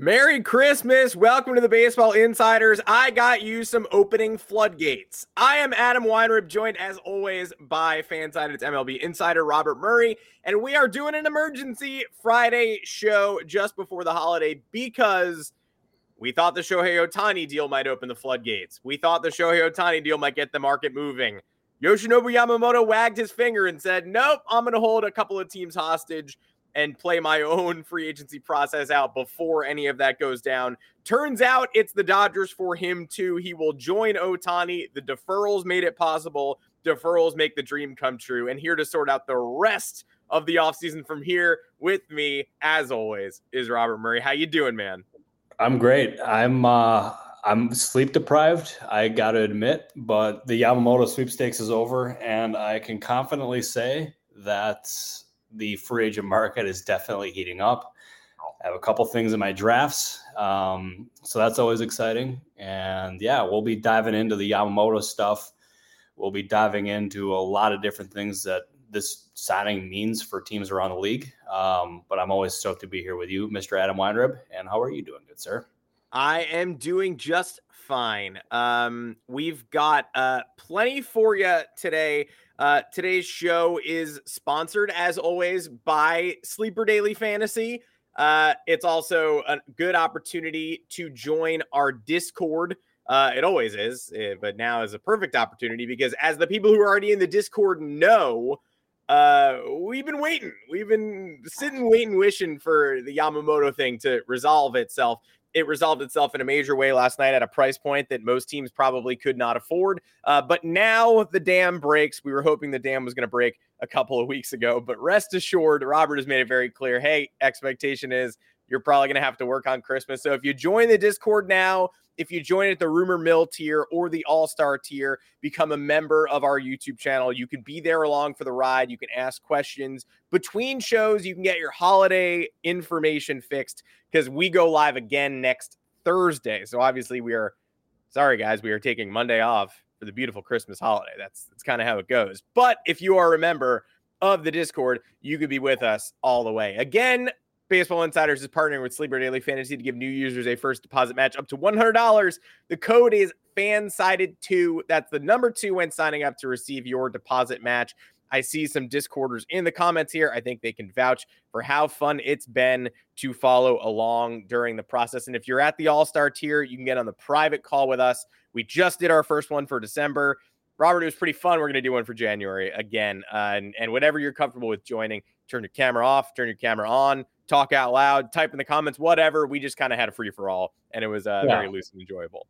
Merry Christmas. Welcome to the Baseball Insiders. I got you some opening floodgates. I am Adam Weinrib, joined as always by Fansided's MLB insider Robert Murray, and we are doing an emergency Friday show just before the holiday because we thought the Shohei Ohtani deal might open the floodgates. We thought the Shohei Ohtani deal might get the market moving. Yoshinobu Yamamoto wagged his finger and said, Nope, I'm going to hold a couple of teams hostage and play my own free agency process out before any of that goes down. Turns out it's the Dodgers for him too. He will join Ohtani. The deferrals made it possible. Deferrals make the dream come true. And here to sort out the rest of the offseason from here with me, as always, is Robert Murray. How you doing, man? I'm great. I'm uh I'm sleep deprived, I got to admit, but the Yamamoto sweepstakes is over and I can confidently say that the free agent market is definitely heating up. I have a couple things in my drafts, um, so that's always exciting. And yeah, we'll be diving into the Yamamoto stuff. We'll be diving into a lot of different things that this signing means for teams around the league. Um, but I'm always stoked to be here with you, Mr. Adam Weinrib. And how are you doing, good sir? I am doing just fine. Um, we've got uh, plenty for you today. Uh, today's show is sponsored, as always, by Sleeper Daily Fantasy. Uh, it's also a good opportunity to join our Discord. Uh, it always is, eh, but now is a perfect opportunity because, as the people who are already in the Discord know, uh, we've been waiting. We've been sitting, waiting, wishing for the Yamamoto thing to resolve itself it resolved itself in a major way last night at a price point that most teams probably could not afford. Uh, but now the dam breaks. We were hoping the dam was going to break a couple of weeks ago, but rest assured, Robert has made it very clear hey, expectation is you're probably going to have to work on Christmas. So if you join the Discord now, if you join at the rumor mill tier or the all star tier, become a member of our YouTube channel. You can be there along for the ride. You can ask questions between shows. You can get your holiday information fixed because we go live again next Thursday. So obviously, we are sorry, guys, we are taking Monday off for the beautiful Christmas holiday. That's that's kind of how it goes. But if you are a member of the Discord, you could be with us all the way. Again, Baseball Insiders is partnering with Sleeper Daily Fantasy to give new users a first deposit match up to $100. The code is FANSIDED2. That's the number two when signing up to receive your deposit match. I see some Discorders in the comments here. I think they can vouch for how fun it's been to follow along during the process. And if you're at the All Star tier, you can get on the private call with us. We just did our first one for December. Robert, it was pretty fun. We're going to do one for January again. Uh, and, and whatever you're comfortable with joining, turn your camera off, turn your camera on, talk out loud, type in the comments, whatever. We just kind of had a free for all, and it was uh, yeah. very loose and enjoyable.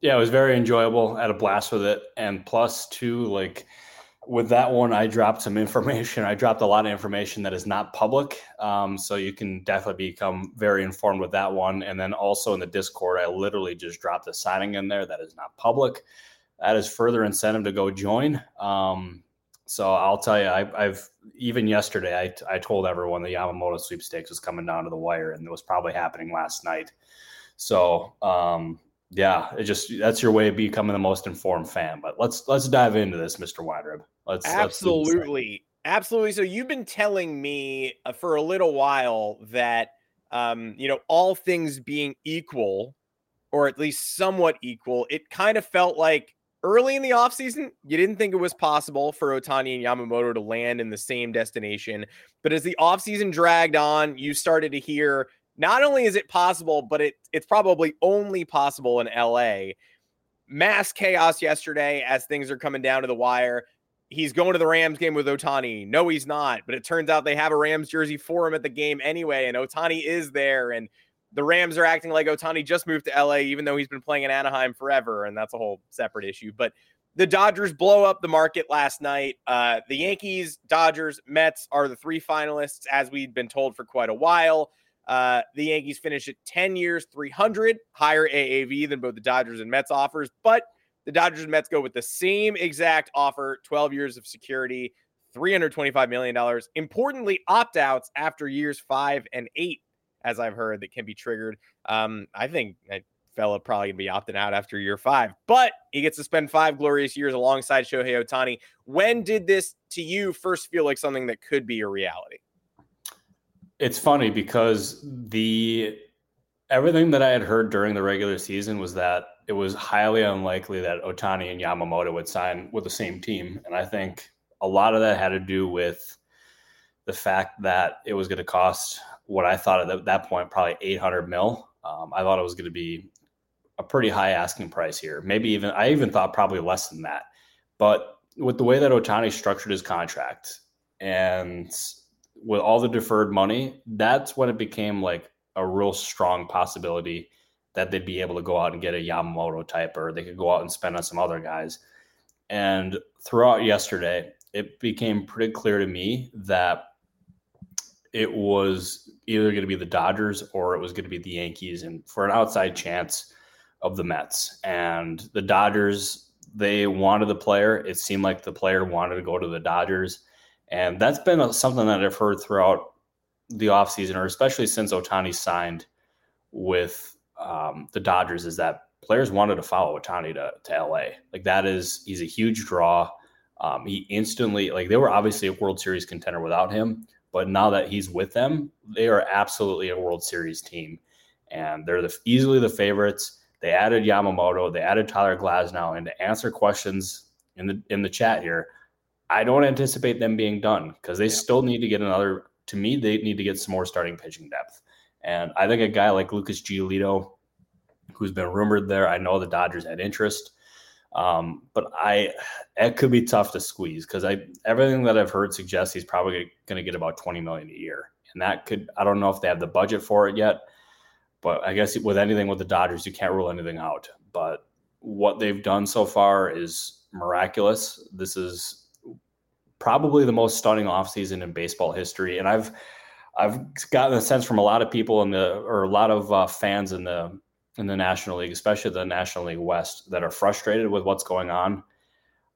Yeah, it was very enjoyable. I had a blast with it, and plus two, like with that one, I dropped some information. I dropped a lot of information that is not public, um, so you can definitely become very informed with that one. And then also in the Discord, I literally just dropped a signing in there that is not public. That is further incentive to go join. Um, so I'll tell you, I, have even yesterday, I, I told everyone the Yamamoto sweepstakes was coming down to the wire, and it was probably happening last night. So um, yeah, it just that's your way of becoming the most informed fan. But let's let's dive into this, Mister Weinrib. Let's absolutely, let's absolutely. So you've been telling me uh, for a little while that um, you know all things being equal, or at least somewhat equal, it kind of felt like early in the offseason, you didn't think it was possible for Ohtani and Yamamoto to land in the same destination. But as the offseason dragged on, you started to hear not only is it possible, but it, it's probably only possible in LA. Mass chaos yesterday as things are coming down to the wire. He's going to the Rams game with Ohtani. No, he's not. But it turns out they have a Rams jersey for him at the game anyway. And Ohtani is there. And the Rams are acting like Ohtani just moved to LA, even though he's been playing in Anaheim forever, and that's a whole separate issue. But the Dodgers blow up the market last night. Uh, the Yankees, Dodgers, Mets are the three finalists, as we'd been told for quite a while. Uh, the Yankees finish at 10 years, 300, higher AAV than both the Dodgers and Mets offers, but the Dodgers and Mets go with the same exact offer 12 years of security, $325 million. Importantly, opt outs after years five and eight, as I've heard, that can be triggered. Um, I think that fella probably gonna be opting out after year five, but he gets to spend five glorious years alongside Shohei Ohtani. When did this to you first feel like something that could be a reality? It's funny because the everything that I had heard during the regular season was that it was highly unlikely that Ohtani and Yamamoto would sign with the same team. And I think a lot of that had to do with the fact that it was going to cost what I thought at that point probably 800 mil. Um, I thought it was going to be a pretty high asking price here. Maybe even I even thought probably less than that. But with the way that Ohtani structured his contract and with all the deferred money, that's when it became like a real strong possibility that they'd be able to go out and get a Yamamoto type or they could go out and spend on some other guys. And throughout yesterday, it became pretty clear to me that it was either going to be the Dodgers or it was going to be the Yankees and for an outside chance of the Mets. And the Dodgers, they wanted the player. It seemed like the player wanted to go to the Dodgers. And that's been something that I've heard throughout the offseason, or especially since Ohtani signed with um, the Dodgers, is that players wanted to follow Ohtani to, to LA. Like that is, he's a huge draw. Um, he instantly, like they were obviously a World Series contender without him, but now that he's with them, they are absolutely a World Series team. And they're the, easily the favorites. They added Yamamoto, they added Tyler Glasnow, and to answer questions in the in the chat here, I don't anticipate them being done because they yeah. still need to get another. To me, they need to get some more starting pitching depth, and I think a guy like Lucas Giolito, who's been rumored there, I know the Dodgers had interest, um, but I it could be tough to squeeze because I everything that I've heard suggests he's probably going to get about twenty million a year, and that could I don't know if they have the budget for it yet. But I guess with anything with the Dodgers, you can't rule anything out. But what they've done so far is miraculous. This is probably the most stunning offseason in baseball history. And I've I've gotten a sense from a lot of people in the or a lot of uh, fans in the in the National League, especially the National League West, that are frustrated with what's going on.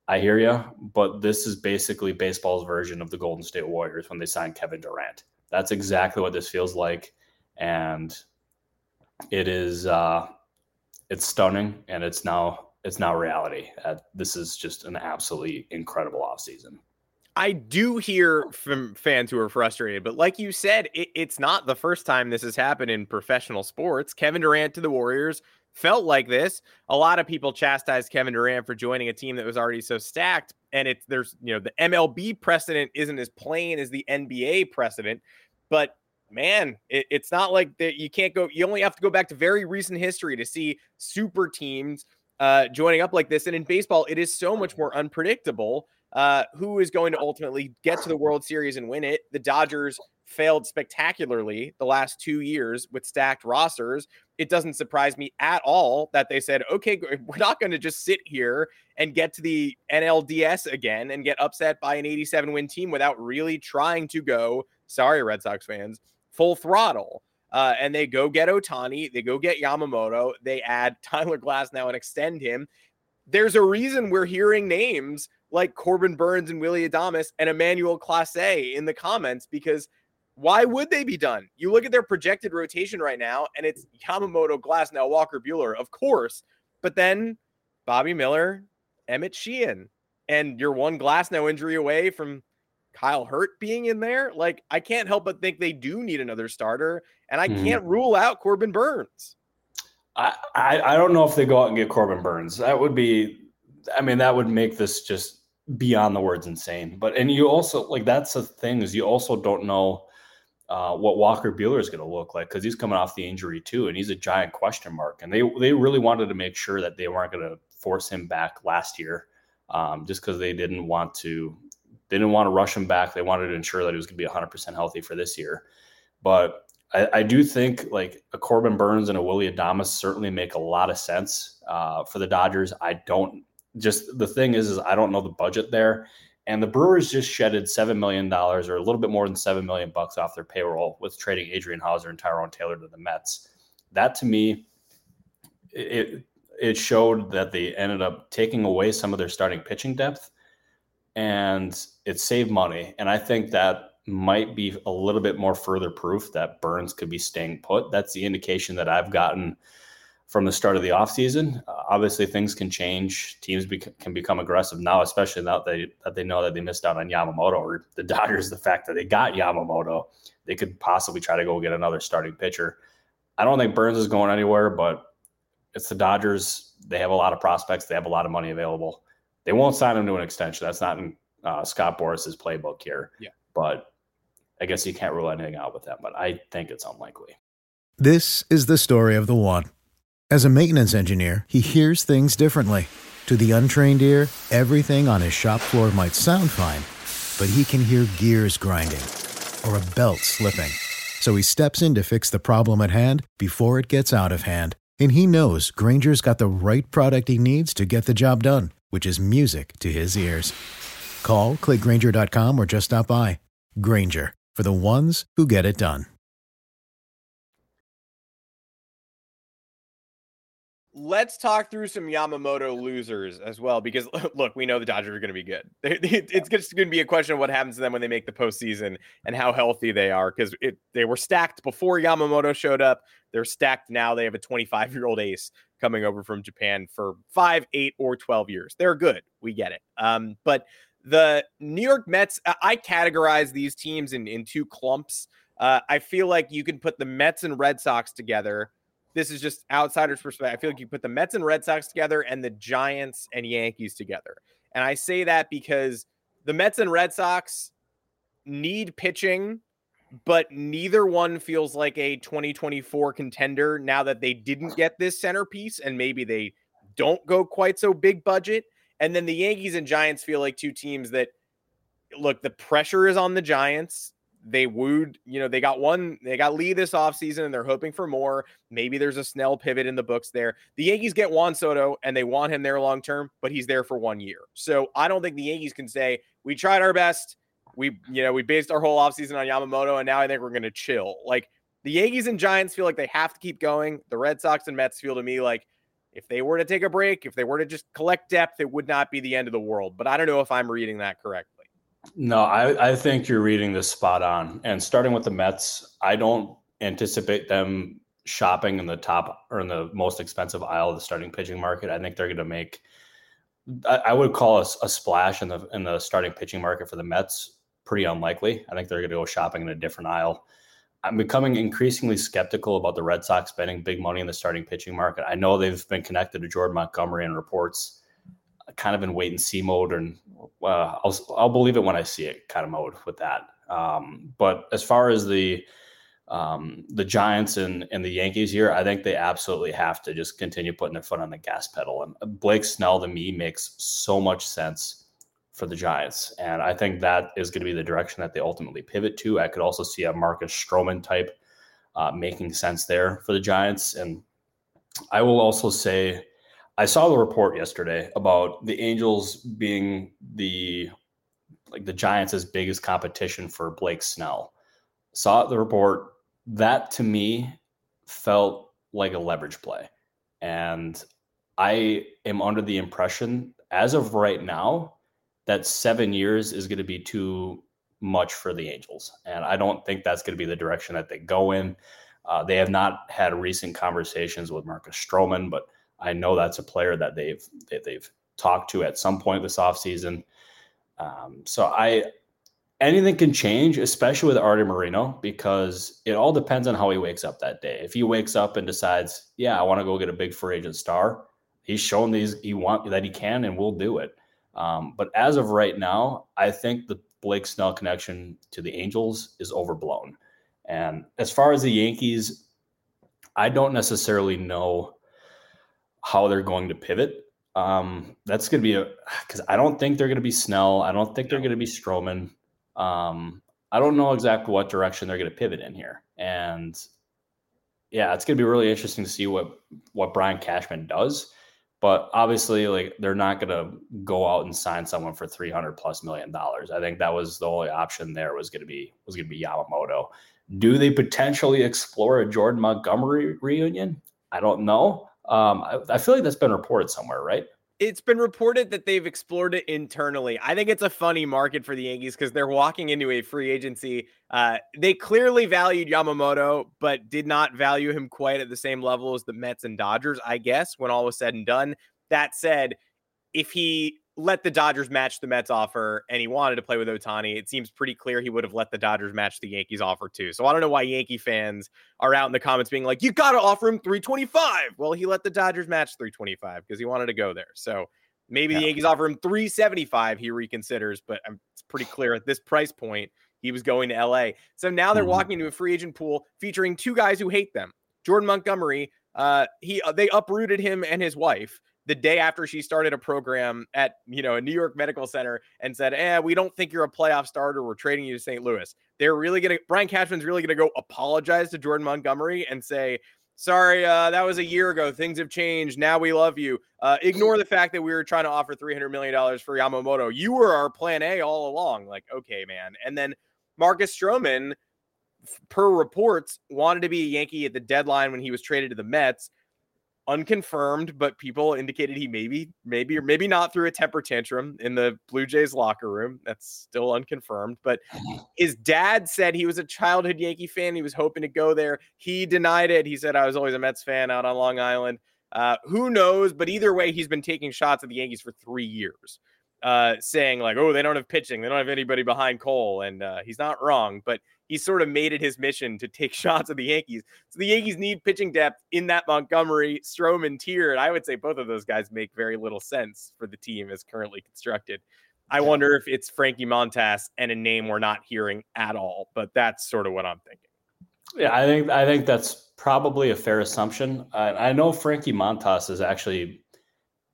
I hear you, but this is basically baseball's version of the Golden State Warriors when they signed Kevin Durant. That's exactly what this feels like, and it is uh, it's stunning, and it's now it's now reality. Uh, this is just an absolutely incredible offseason. I do hear from fans who are frustrated, but like you said, it, it's not the first time this has happened in professional sports. Kevin Durant to the Warriors felt like this. A lot of people chastised Kevin Durant for joining a team that was already so stacked, and it's there's you know the MLB precedent isn't as plain as the NBA precedent, but man, it, it's not like that. You can't go. You only have to go back to very recent history to see super teams uh, joining up like this. And in baseball, it is so much more unpredictable. Uh, who is going to ultimately get to the World Series and win it? The Dodgers failed spectacularly the last two years with stacked rosters. It doesn't surprise me at all that they said, okay, we're not going to just sit here and get to the NLDS again and get upset by an 87 win team without really trying to go, sorry, Red Sox fans, full throttle. Uh, and they go get Ohtani, they go get Yamamoto, they add Tyler Glasnow and extend him. There's a reason we're hearing names like Corbin Burnes and Willy Adames and Emmanuel Clase in the comments because why would they be done? You look at their projected rotation right now, and it's Yamamoto, Glasnow Walker Buehler, of course, but then Bobby Miller, Emmet Sheehan, and you're one Glasnow injury away from Kyle Hurt being in there, like I can't help but think they do need another starter, and I mm-hmm. can't rule out Corbin Burnes. I, I, don't know if they go out and get Corbin Burnes. That would be, I mean, that would make this just beyond the words insane. But and you also like that's the thing is you also don't know uh, what Walker Buehler is going to look like because he's coming off the injury too, and he's a giant question mark. And they they really wanted to make sure that they weren't going to force him back last year, um, just because they didn't want to they didn't want to rush him back. They wanted to ensure that he was going to be 100% healthy for this year. But I, I, do think like a Corbin Burnes and a Willy Adames certainly make a lot of sense uh, for the Dodgers. I don't just the thing is, is I don't know the budget there, And the Brewers just shedded seven million dollars, or a little bit more than seven million bucks, off their payroll with trading Adrian Houser and Tyrone Taylor to the Mets. That to me, it it showed that they ended up taking away some of their starting pitching depth, and it saved money. And I think that might be a little bit more further proof that Burnes could be staying put. That's the indication that I've gotten from the start of the offseason. Uh, obviously, things can change. Teams can become aggressive now, especially now that they, that they know that they missed out on Yamamoto or the Dodgers, the fact that they got Yamamoto, they could possibly try to go get another starting pitcher. I don't think Burnes is going anywhere, but it's the Dodgers. They have a lot of prospects, they have a lot of money available. They won't sign him to an extension. That's not in uh, Scott Boras's playbook here. Yeah. But I guess you can't rule anything out with that, but I think it's unlikely. This is the story of the one. As a maintenance engineer, he hears things differently. To the untrained ear, everything on his shop floor might sound fine, but he can hear gears grinding or a belt slipping. So he steps in to fix the problem at hand before it gets out of hand. And he knows Granger's got the right product he needs to get the job done, which is music to his ears. Call, clickgrainger.com, or just stop by. Grainger, for the ones who get it done. let's talk through some Yamamoto losers as well, because look, we know the Dodgers are going to be good. It's just going to be a question of what happens to them when they make the postseason and how healthy they are, because they were stacked before Yamamoto showed up. They're stacked now. They have a 25 year old ace coming over from Japan for five, eight, or 12 years. They're good. We get it. Um, but the New York Mets, I categorize these teams in, in two clumps. Uh, I feel like you can put the Mets and Red Sox together this is just outsiders' perspective. I feel like you put the Mets and Red Sox together and the Giants and Yankees together. And I say that because the Mets and Red Sox need pitching, but neither one feels like a 2024 contender now that they didn't get this centerpiece and maybe they don't go quite so big budget. And then the Yankees and Giants feel like two teams that look, the pressure is on the Giants they wooed, you know, they got one, they got Lee this offseason and they're hoping for more. Maybe there's a Snell pivot in the books there. The Yankees get Juan Soto and they want him there long term, but he's there for one year. So I don't think the Yankees can say, we tried our best. We, you know, we based our whole offseason on Yamamoto and now I think we're going to chill. Like the Yankees and Giants feel like they have to keep going. The Red Sox and Mets feel to me like if they were to take a break, if they were to just collect depth, it would not be the end of the world. But I don't know if I'm reading that correctly. No, I, I think you're reading this spot on. And starting with the Mets, I don't anticipate them shopping in the top or in the most expensive aisle of the starting pitching market. I think they're going to make, I, I would call a, a, splash in the in the starting pitching market for the Mets pretty unlikely. I think they're going to go shopping in a different aisle. I'm becoming increasingly skeptical about the Red Sox spending big money in the starting pitching market. I know they've been connected to Jordan Montgomery and reports kind of in wait and see mode, and uh, I'll I'll believe it when I see it kind of mode with that. Um, but as far as the um, the Giants and, and the Yankees here, I think they absolutely have to just continue putting their foot on the gas pedal. And uh, Blake Snell to me makes so much sense for the Giants. And I think that is going to be the direction that they ultimately pivot to. I could also see a Marcus Stroman type uh, making sense there for the Giants. And I will also say I saw the report yesterday about the Angels being the like the Giants' biggest competition for Blake Snell. Saw the report. That to me felt like a leverage play. And I am under the impression, as of right now, that seven years is going to be too much for the Angels. And I don't think that's going to be the direction that they go in. Uh, they have not had recent conversations with Marcus Stroman, but I know that's a player that they've they've talked to at some point this offseason. Um, so I anything can change, especially with Arte Moreno, because it all depends on how he wakes up that day. If he wakes up and decides, yeah, I want to go get a big free agent star, he's shown these he want that he can and will do it. Um, but as of right now, I think the Blake Snell connection to the Angels is overblown. And as far as the Yankees, I don't necessarily know how they're going to pivot. Um, that's going to be a because I don't think they're going to be Snell. I don't think they're going to be Stroman. Um, I don't know exactly what direction they're going to pivot in here, and yeah, it's going to be really interesting to see what what Brian Cashman does. But obviously, like they're not going to go out and sign someone for three hundred plus million dollars. I think that was the only option there was going to be was going to be Yamamoto. Do they potentially explore a Jordan Montgomery reunion? I don't know. Um, I, I feel like that's been reported somewhere, right? It's been reported that they've explored it internally. I think it's a funny market for the Yankees because they're walking into a free agency. Uh, they clearly valued Yamamoto, but did not value him quite at the same level as the Mets and Dodgers, I guess, when all was said and done. That said, if he let the Dodgers match the Mets offer and he wanted to play with Ohtani, it seems pretty clear he would have let the Dodgers match the Yankees offer too. So I don't know why Yankee fans are out in the comments being like, you got to offer him 325. Well, he let the Dodgers match 325 because he wanted to go there. So maybe yeah. the Yankees offer him 375. He reconsiders, but it's pretty clear at this price point, he was going to LA. So now they're mm-hmm. walking into a free agent pool featuring two guys who hate them. Jordan Montgomery, uh, he uh, they uprooted him and his wife the day after she started a program at you know a New York Medical Center and said, "Eh, we don't think you're a playoff starter. We're trading you to St. Louis." They're really gonna Brian Cashman's really gonna go apologize to Jordan Montgomery and say, "Sorry, uh, that was a year ago. Things have changed. Now we love you." Uh, ignore the fact that we were trying to offer 300 million dollars for Yamamoto. You were our plan A all along. Like, okay, man. And then Marcus Stroman, per reports, wanted to be a Yankee at the deadline when he was traded to the Mets unconfirmed, but people indicated he maybe, maybe, or maybe not through a temper tantrum in the Blue Jays locker room. That's still unconfirmed. But his dad said he was a childhood Yankee fan. He was hoping to go there. He denied it. He said, I was always a Mets fan out on Long Island. Uh, who knows? But either way, he's been taking shots at the Yankees for three years, uh, saying, like, oh, they don't have pitching. They don't have anybody behind Cole. And uh, he's not wrong. But he sort of made it his mission to take shots at the Yankees. So the Yankees need pitching depth in that Montgomery Stroman tier. And I would say both of those guys make very little sense for the team as currently constructed. I wonder if it's Frankie Montas and a name we're not hearing at all, but that's sort of what I'm thinking. Yeah, I think I think that's probably a fair assumption. I, I know Frankie Montas is actually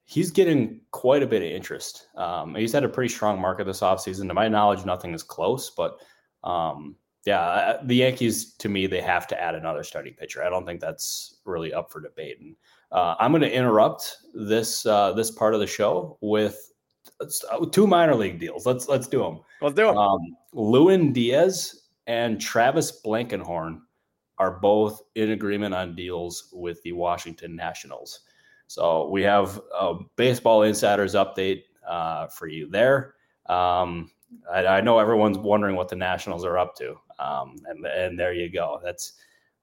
he's getting quite a bit of interest. Um, he's had a pretty strong market this offseason. To my knowledge, nothing is close, but um, yeah, the Yankees to me they have to add another starting pitcher. I don't think that's really up for debate. And uh, I'm going to interrupt this uh, this part of the show with uh, two minor league deals. Let's let's do them. Let's do them. Um, Lewin Diaz and Travis Blankenhorn are both in agreement on deals with the Washington Nationals. So we have a baseball insiders update uh, for you there. Um, I, I, know everyone's wondering what the Nationals are up to, um, and and there you go. That's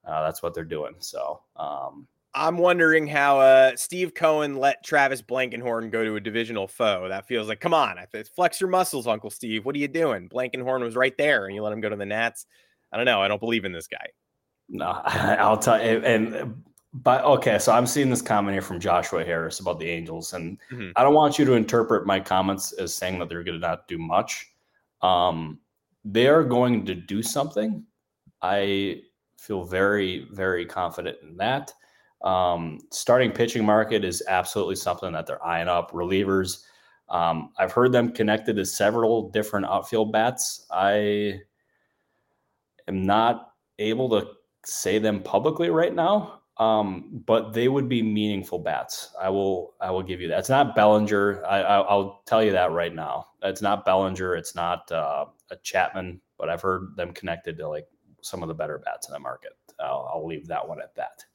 uh, that's what they're doing. So um, I'm wondering how uh, Steve Cohen let Travis Blankenhorn go to a divisional foe. That feels like, come on, flex your muscles, Uncle Steve. What are you doing? Blankenhorn was right there, and you let him go to the Nats. I don't know. I don't believe in this guy. No, I'll tell you. And but okay, so I'm seeing this comment here from Joshua Harris about the Angels, and mm-hmm. I don't want you to interpret my comments as saying that they're going to not do much. Um, they are going to do something. I feel very, very confident in that. Um, starting pitching market is absolutely something that they're eyeing up. Relievers, um, I've heard them connected to several different outfield bats. I am not able to say them publicly right now, um, but they would be meaningful bats. I will I will give you that. It's not Bellinger. I, will tell you that right now. It's not Bellinger. It's not uh, a Chapman, but I've heard them connected to like some of the better bats in the market. I'll, I'll leave that one at that.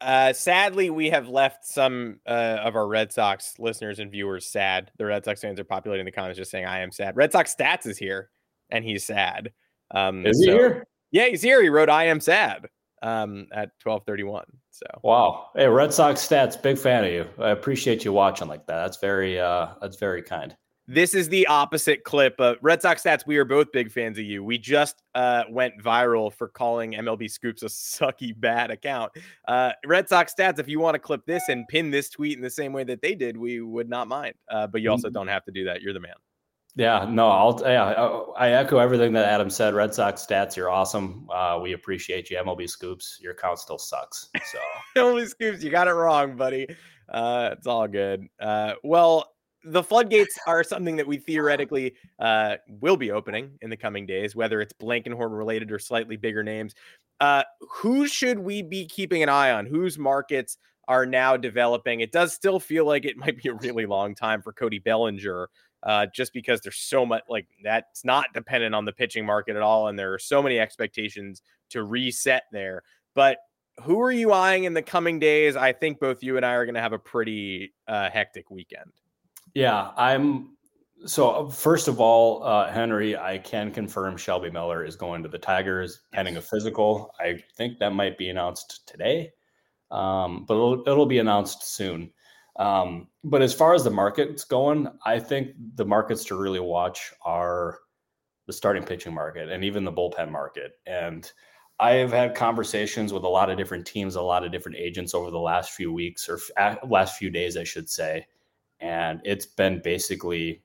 Uh, sadly, we have left some uh, of our Red Sox listeners and viewers sad. The Red Sox fans are populating the comments just saying, "I am sad." Red Sox stats is here, and he's sad. Um, is so, he here? Yeah, he's here. He wrote, "I am sad." Um, at 12:31. So wow, hey, Red Sox stats, big fan of you. I appreciate you watching like that. That's very uh, that's very kind. This is the opposite clip. Uh, Red Sox stats. We are both big fans of you. We just uh, went viral for calling MLB Scoops a sucky bad account. Uh, Red Sox stats. If you want to clip this and pin this tweet in the same way that they did, we would not mind. Uh, but you also mm-hmm. don't have to do that. You're the man. Yeah, no, I'll yeah, I echo everything that Adam said. Red Sox stats, you're awesome. Uh, we appreciate you. MLB scoops, your account still sucks. So MLB scoops, you got it wrong, buddy. Uh, it's all good. Uh, well, the floodgates are something that we theoretically uh, will be opening in the coming days, whether it's Blankenhorn related or slightly bigger names. Uh, who should we be keeping an eye on? Whose markets are now developing. It does still feel like it might be a really long time for Cody Bellinger, uh, just because there's so much like that's not dependent on the pitching market at all, and there are so many expectations to reset there. But who are you eyeing in the coming days? I think both you and I are going to have a pretty uh, hectic weekend. Yeah, I'm. So first of all, uh, Henry, I can confirm Shelby Miller is going to the Tigers pending a physical. I think that might be announced today, um, but it'll, it'll, be announced soon. Um, but as far as the market's going, I think the markets to really watch are the starting pitching market and even the bullpen market. And I have had conversations with a lot of different teams, a lot of different agents over the last few weeks or last few days, I should say. And it's been basically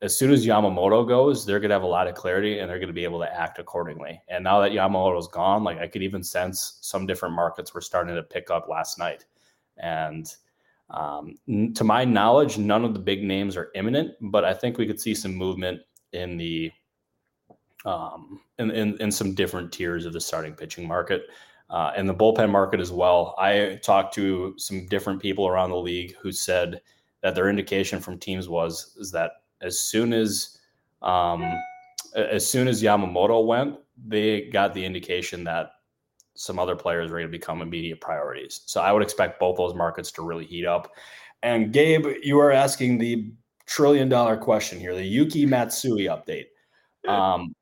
as soon as Yamamoto goes, they're going to have a lot of clarity and they're going to be able to act accordingly. And now that Yamamoto's gone, like I could even sense some different markets were starting to pick up last night. And um, to my knowledge, none of the big names are imminent, but I think we could see some movement in the um, in, in, in some different tiers of the starting pitching market uh, and the bullpen market as well. I talked to some different people around the league who said that their indication from teams was is that as soon as um, as soon as Yamamoto went, they got the indication that some other players going to become immediate priorities. So I would expect both those markets to really heat up. And Gabe, you are asking the trillion dollar question here, the Yuki Matsui update. Um,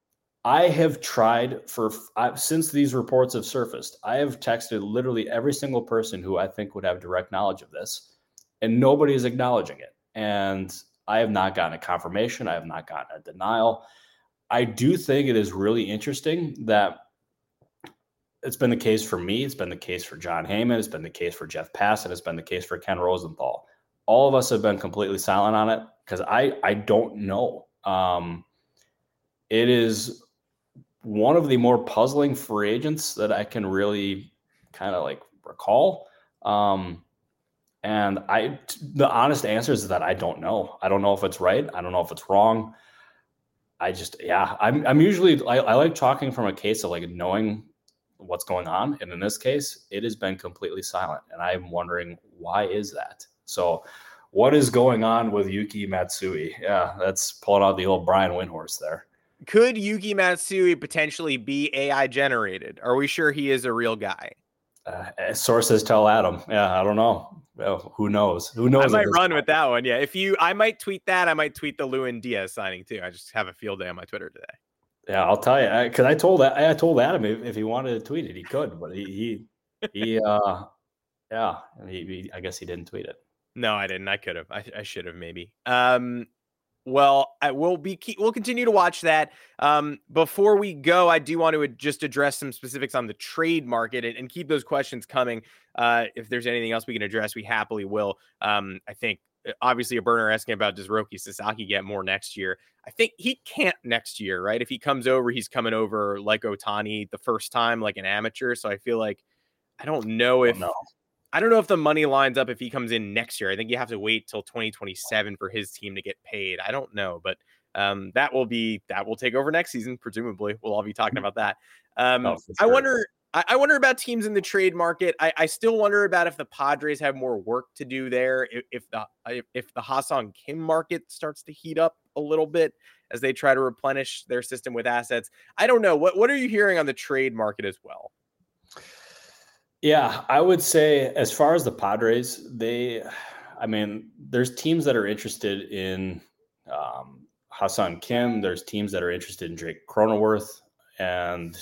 I have tried for I, since these reports have surfaced. I have texted literally every single person who I think would have direct knowledge of this, and nobody is acknowledging it. And I have not gotten a confirmation. I have not gotten a denial. I do think it is really interesting that it's been the case for me. It's been the case for Jon Heyman. It's been the case for Jeff Passan. It's been the case for Ken Rosenthal. All of us have been completely silent on it because I I don't know. Um, it is one of the more puzzling free agents that I can really kind of like recall. Um, and I, the honest answer is that I don't know. I don't know if it's right. I don't know if it's wrong. I just, yeah, I'm, I'm usually, I, I like talking from a case of like knowing what's going on. And in this case, it has been completely silent. And I'm wondering why is that? So, what is going on with Yuki Matsui? Yeah, that's pulling out the old Brian Windhorst there. Could Yuki Matsui potentially be AI generated? Are we sure he is a real guy? Uh, sources tell Adam. Yeah, I don't know. Well, who knows? Who knows? I might run with that one. Yeah, if you, I might tweet that. I might tweet the Lewin Diaz signing too. I just have a field day on my Twitter today. Yeah, I'll tell you because I, I, told I told Adam if, if, he wanted to tweet it, he could, but he he he uh yeah, he, he, I guess he didn't tweet it. No, I didn't. I could have. I, I should have maybe. Um, well, I will be. We'll continue to watch that. Um, before we go, I do want to just address some specifics on the trade market and, and keep those questions coming. Uh, if there's anything else we can address, we happily will. Um, I think obviously a burner asking about does Roki Sasaki get more next year? I think he can't next year, right? If he comes over, he's coming over like Ohtani the first time, like an amateur. So I feel like I don't know if oh, no. I don't know if the money lines up if he comes in next year. I think you have to wait till 2027 for his team to get paid. I don't know, but um, that will be that will take over next season. Presumably, we'll all be talking mm-hmm. about that. Um, oh, sure. I wonder. I, I, wonder about teams in the trade market. I, I, still wonder about if the Padres have more work to do there. If, if the if, if the Ha-Seong Kim market starts to heat up a little bit as they try to replenish their system with assets. I don't know. What what are you hearing on the trade market as well? Yeah, I would say as far as the Padres, they, I mean, there's teams that are interested in um, Ha-Seong Kim. There's teams that are interested in Drake Cronenworth, and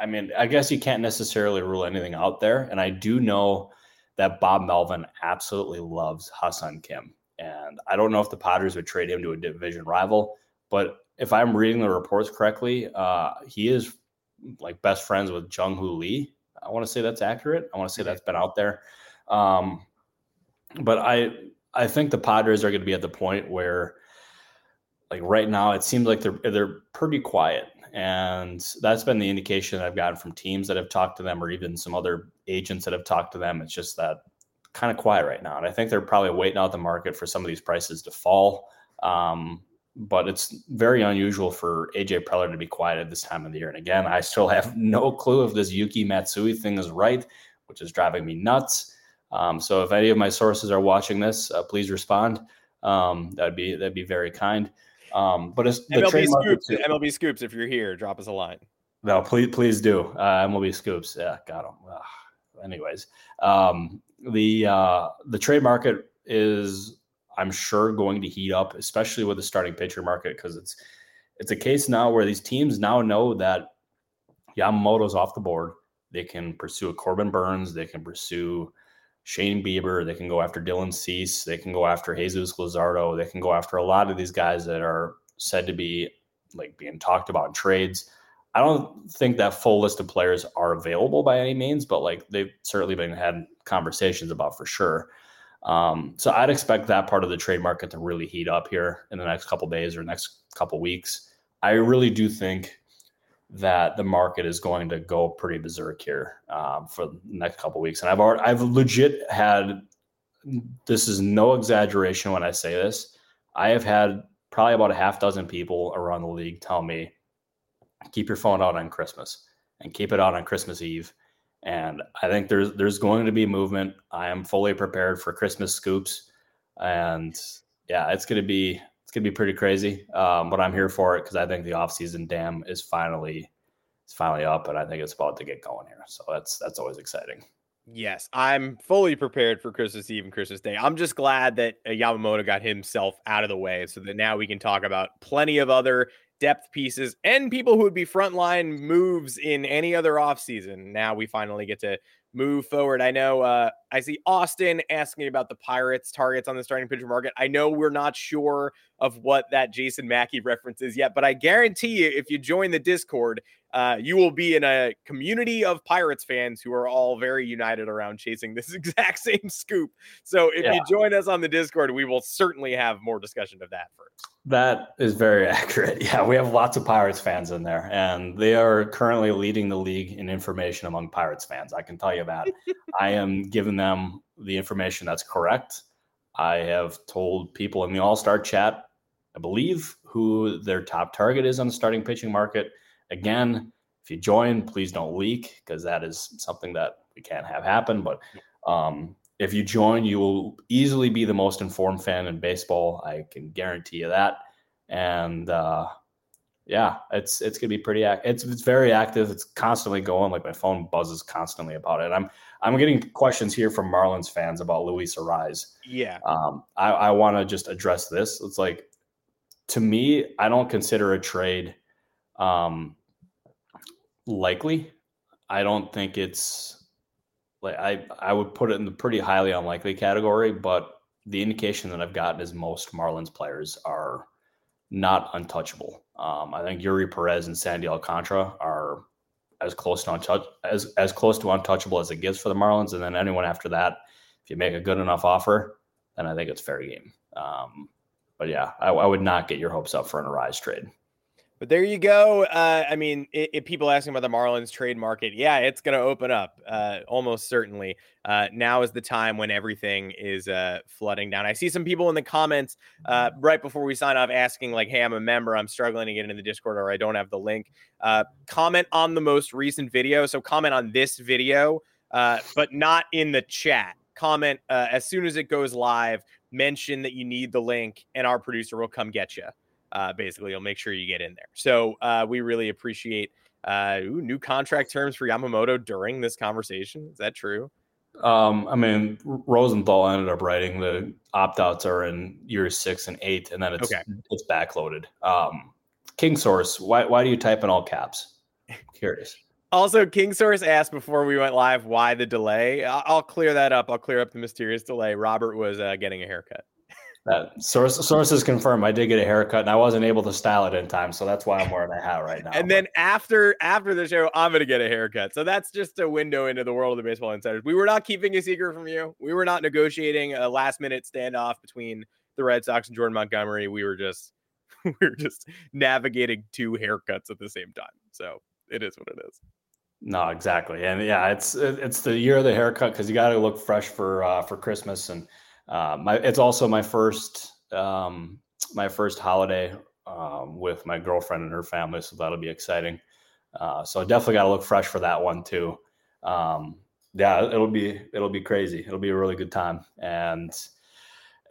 I mean, I guess you can't necessarily rule anything out there. And I do know that Bob Melvin absolutely loves Ha-Seong Kim, and I don't know if the Padres would trade him to a division rival, but if I'm reading the reports correctly, uh, he is like best friends with Jung Hoo Lee I want to say that's accurate. I want to say that's been out there. Um, but I I think the Padres are going to be at the point where, like right now, it seems like they're they're pretty quiet, and that's been the indication I've gotten from teams that have talked to them, or even some other agents that have talked to them. It's just that kind of quiet right now, and I think they're probably waiting out the market for some of these prices to fall. Um, but it's very unusual for AJ Preller to be quiet at this time of the year. And again, I still have no clue if this Yuki Matsui thing is right, which is driving me nuts. Um, so if any of my sources are watching this, uh, please respond. Um, that'd be that'd be very kind. Um, but it's the MLB scoops. MLB scoops. If you're here, drop us a line. No, please please do. Uh, MLB scoops. Yeah, got them. Ugh. Anyways, um, the uh, the trade market is I'm sure going to heat up, especially with the starting pitcher market because it's it's a case now where these teams now know that Yamamoto's off the board. They can pursue a Corbin Burnes. They can pursue Shane Bieber. They can go after Dylan Cease. They can go after Jesus Luzardo. They can go after a lot of these guys that are said to be like being talked about in trades. I don't think that full list of players are available by any means, but like they've certainly been had conversations about for sure. Um, so I'd expect that part of the trade market to really heat up here in the next couple days or next couple weeks. I really do think that the market is going to go pretty berserk here um, for the next couple weeks. And I've already, I've legit had this is no exaggeration when I say this. I have had probably about a half dozen people around the league tell me, keep your phone out on Christmas and keep it out on Christmas Eve. And I think there's there's going to be movement. I am fully prepared for Christmas scoops, and yeah, it's gonna be it's gonna be pretty crazy. Um, but I'm here for it because I think the offseason dam is finally it's finally up, and I think it's about to get going here. So that's that's always exciting. Yes, I'm fully prepared for Christmas Eve and Christmas Day. I'm just glad that uh, Yamamoto got himself out of the way so that now we can talk about plenty of other depth pieces and people who would be frontline moves in any other offseason. Now we finally get to move forward. I know uh, I see Austin asking about the Pirates targets on the starting pitcher market. I know we're not sure of what that Jason Mackey reference is yet, but I guarantee you, if you join the Discord, uh, you will be in a community of Pirates fans who are all very united around chasing this exact same scoop. So if yeah. you join us on the Discord, we will certainly have more discussion of that first. That is very accurate. Yeah, we have lots of Pirates fans in there, and they are currently leading the league in information among Pirates fans. I can tell you that. I am giving them the information that's correct. I have told people in the All Star chat, I believe, who their top target is on the starting pitching market Again, if you join, please don't leak because that is something that we can't have happen. But um, if you join, you will easily be the most informed fan in baseball. I can guarantee you that. And uh, yeah, it's it's gonna be pretty. It's it's very active. It's constantly going. Like my phone buzzes constantly about it. I'm I'm getting questions here from Marlins fans about Luis Arraez. Yeah. Um, I I want to just address this. It's like to me, I don't consider a trade um, likely. I don't think it's like I I would put it in the pretty highly unlikely category, but the indication that I've gotten is most Marlins players are not untouchable. Um, I think Eury Perez and Sandy Alcantara are as close to untouch as as close to untouchable as it gets for the Marlins, and then anyone after that, if you make a good enough offer, then I think it's fair game. Um, but yeah, I, I, would not get your hopes up for an Arraez trade. But there you go. Uh, I mean, if people asking about the Marlins trade market, yeah, it's going to open up uh, almost certainly. Uh, now is the time when everything is uh, flooding down. I see some people in the comments uh, right before we sign off asking, like, hey, I'm a member. I'm struggling to get into the Discord or I don't have the link. Uh, comment on the most recent video. So comment on this video, but not in the chat. Comment as soon as it goes live, mention that you need the link, and our producer will come get you uh, basically, you'll make sure you get in there. So uh, we really appreciate uh, ooh, new contract terms for Yamamoto during this conversation. Is that true? Um, I mean, Rosenthal ended up writing the opt outs are in years six and eight, and then it's okay. it's backloaded. Um, King Source, why why do you type in all caps? Curious. Also, King Source asked before we went live why the delay. I'll clear that up. I'll clear up the mysterious delay. Robert was uh, getting a haircut. That source, sources confirm I did get a haircut and I wasn't able to style it in time, so that's why I'm wearing a hat right now. And then after after the show, I'm gonna get a haircut. So that's just a window into the world of the baseball insiders. We were not keeping a secret from you. We were not negotiating a last minute standoff between the Red Sox and Jordan Montgomery. We were just we were just navigating two haircuts at the same time. So it is what it is. No, exactly, and yeah, it's it's the year of the haircut because you got to look fresh for uh, for Christmas and uh, my it's also my first um, my first holiday um, with my girlfriend and her family, so that'll be exciting. Uh, so I definitely got to look fresh for that one too. Um, yeah, it'll be it'll be crazy. It'll be a really good time, and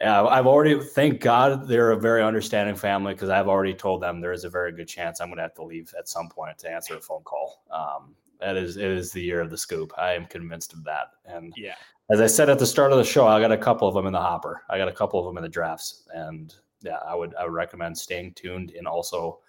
yeah, I've already thank God they're a very understanding family because I've already told them there is a very good chance I'm going to have to leave at some point to answer a phone call. Um, that is it is the year of the scoop. I am convinced of that. And yeah, as I said at the start of the show, I got a couple of them in the hopper. I got a couple of them in the drafts, and yeah, I would I would recommend staying tuned and also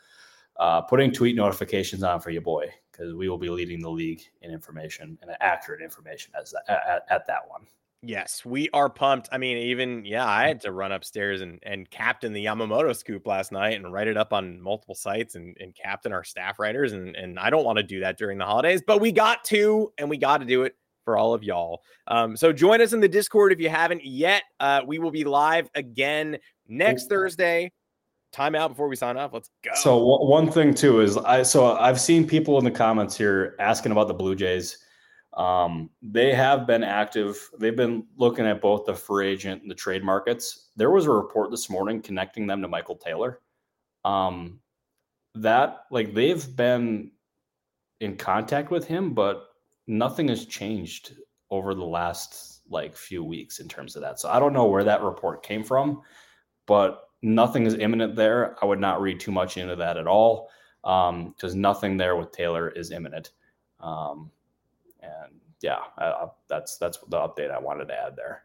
uh, putting tweet notifications on for your boy because we will be leading the league in information and accurate information as at, at that one. Yes, we are pumped. I mean, even yeah, I had to run upstairs and and captain the Yamamoto scoop last night and write it up on multiple sites and, and captain our staff writers. And and I don't want to do that during the holidays, but we got to and we got to do it for all of y'all. Um, so join us in the Discord if you haven't yet. Uh, we will be live again next Thursday. Time out before we sign off. Let's go. So w- one thing too is I so I've seen people in the comments here asking about the Blue Jays. Um, they have been active. They've been looking at both the free agent and the trade markets. There was a report this morning connecting them to Michael Taylor. Um, that like they've been in contact with him, but nothing has changed over the last like few weeks in terms of that. So I don't know where that report came from, but nothing is imminent there. I would not read too much into that at all because um, nothing there with Taylor is imminent. Um, and yeah, I, I, that's that's the update I wanted to add there.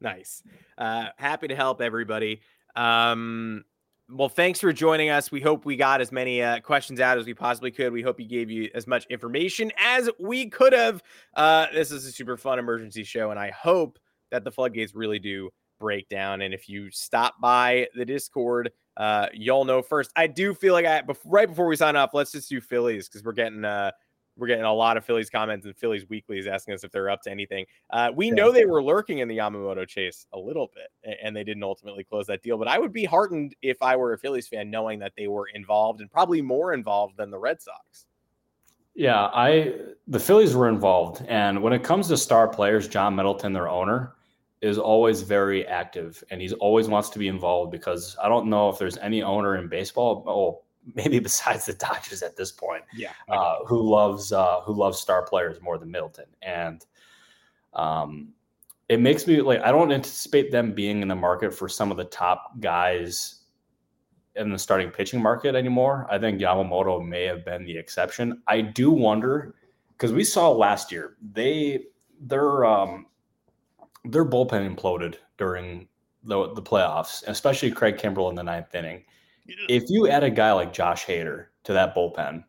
Nice. Uh, happy to help everybody. Um, well, thanks for joining us. We hope we got as many uh, questions out as we possibly could. We hope we gave you as much information as we could have. Uh, this is a super fun emergency show, and I hope that the floodgates really do break down. And if you stop by the Discord, uh, y'all know first. I do feel like I right before we sign off, let's just do Phillies because we're getting uh, we're getting a lot of Phillies comments and Phillies Weekly is asking us if they're up to anything. Uh, we yeah. know they were lurking in the Yamamoto chase a little bit, and they didn't ultimately close that deal. But I would be heartened if I were a Phillies fan, knowing that they were involved and probably more involved than the Red Sox. Yeah, I the Phillies were involved, and when it comes to star players, John Middleton, their owner, is always very active, and he's always wants to be involved because I don't know if there's any owner in baseball. Oh, maybe besides the Dodgers at this point. Yeah, uh, who loves uh, who loves star players more than Middleton, and um, it makes me like I don't anticipate them being in the market for some of the top guys in the starting pitching market anymore. I think Yamamoto may have been the exception. I do wonder because we saw last year they their um, their bullpen imploded during the the playoffs, especially Craig Kimbrel in the ninth inning if you add a guy like Josh Hader to that bullpen,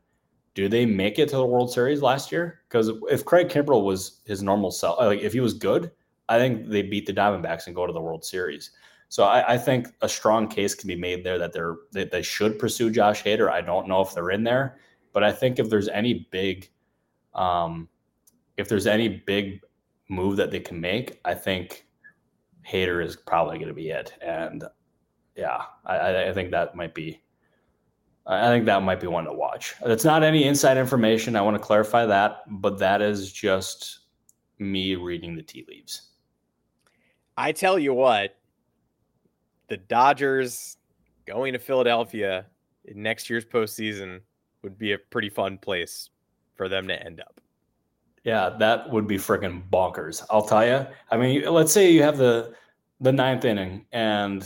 do they make it to the World Series last year? Because if Craig Kimbrel was his normal self, like if he was good, I think they beat the Diamondbacks and go to the World Series. So I, I think a strong case can be made there that they're that they should pursue Josh Hader. I don't know if they're in there, but I think if there's any big, um, if there's any big move that they can make, I think Hader is probably going to be it. And yeah, I, I think that might be. I think that might be one to watch. It's not any inside information. I want to clarify that, but that is just me reading the tea leaves. I tell you what, the Dodgers going to Philadelphia in next year's postseason would be a pretty fun place for them to end up. Yeah, that would be freaking bonkers. I'll tell you. I mean, let's say you have the the ninth inning and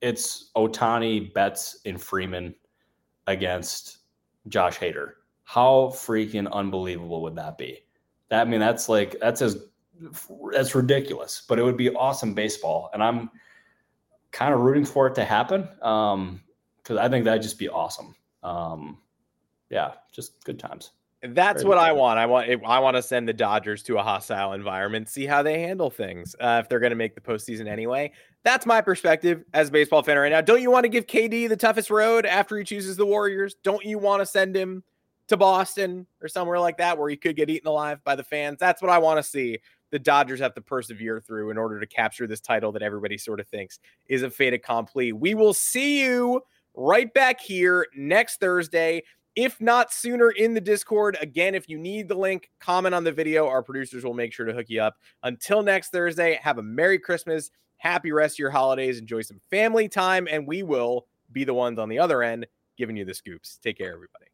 it's Ohtani, Betts, and Freeman against Josh Hader. How freaking unbelievable would that be? That I mean, that's like that's as that's ridiculous, but it would be awesome baseball, and I'm kind of rooting for it to happen because um, I think that'd just be awesome. Um, yeah, just good times. That's what I want. I want I want to send the Dodgers to a hostile environment, see how they handle things. Uh, if they're going to make the postseason anyway, that's my perspective as a baseball fan right now. Don't you want to give KD the toughest road after he chooses the Warriors? Don't you want to send him to Boston or somewhere like that where he could get eaten alive by the fans? That's what I want to see. The Dodgers have to persevere through in order to capture this title that everybody sort of thinks is a fait accompli. We will see you right back here next Thursday if not sooner in the Discord. Again, if you need the link, comment on the video. Our producers will make sure to hook you up. Until next Thursday, have a Merry Christmas, happy rest of your holidays, enjoy some family time, and we will be the ones on the other end giving you the scoops. Take care, everybody.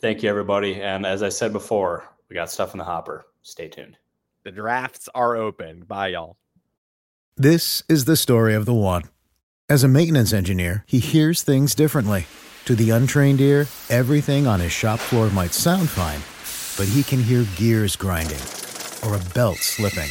Thank you, everybody. And as I said before, we got stuff in the hopper. Stay tuned. The drafts are open. Bye, y'all. This is the story of the one. As a maintenance engineer, he hears things differently. To the untrained ear, everything on his shop floor might sound fine, but he can hear gears grinding or a belt slipping.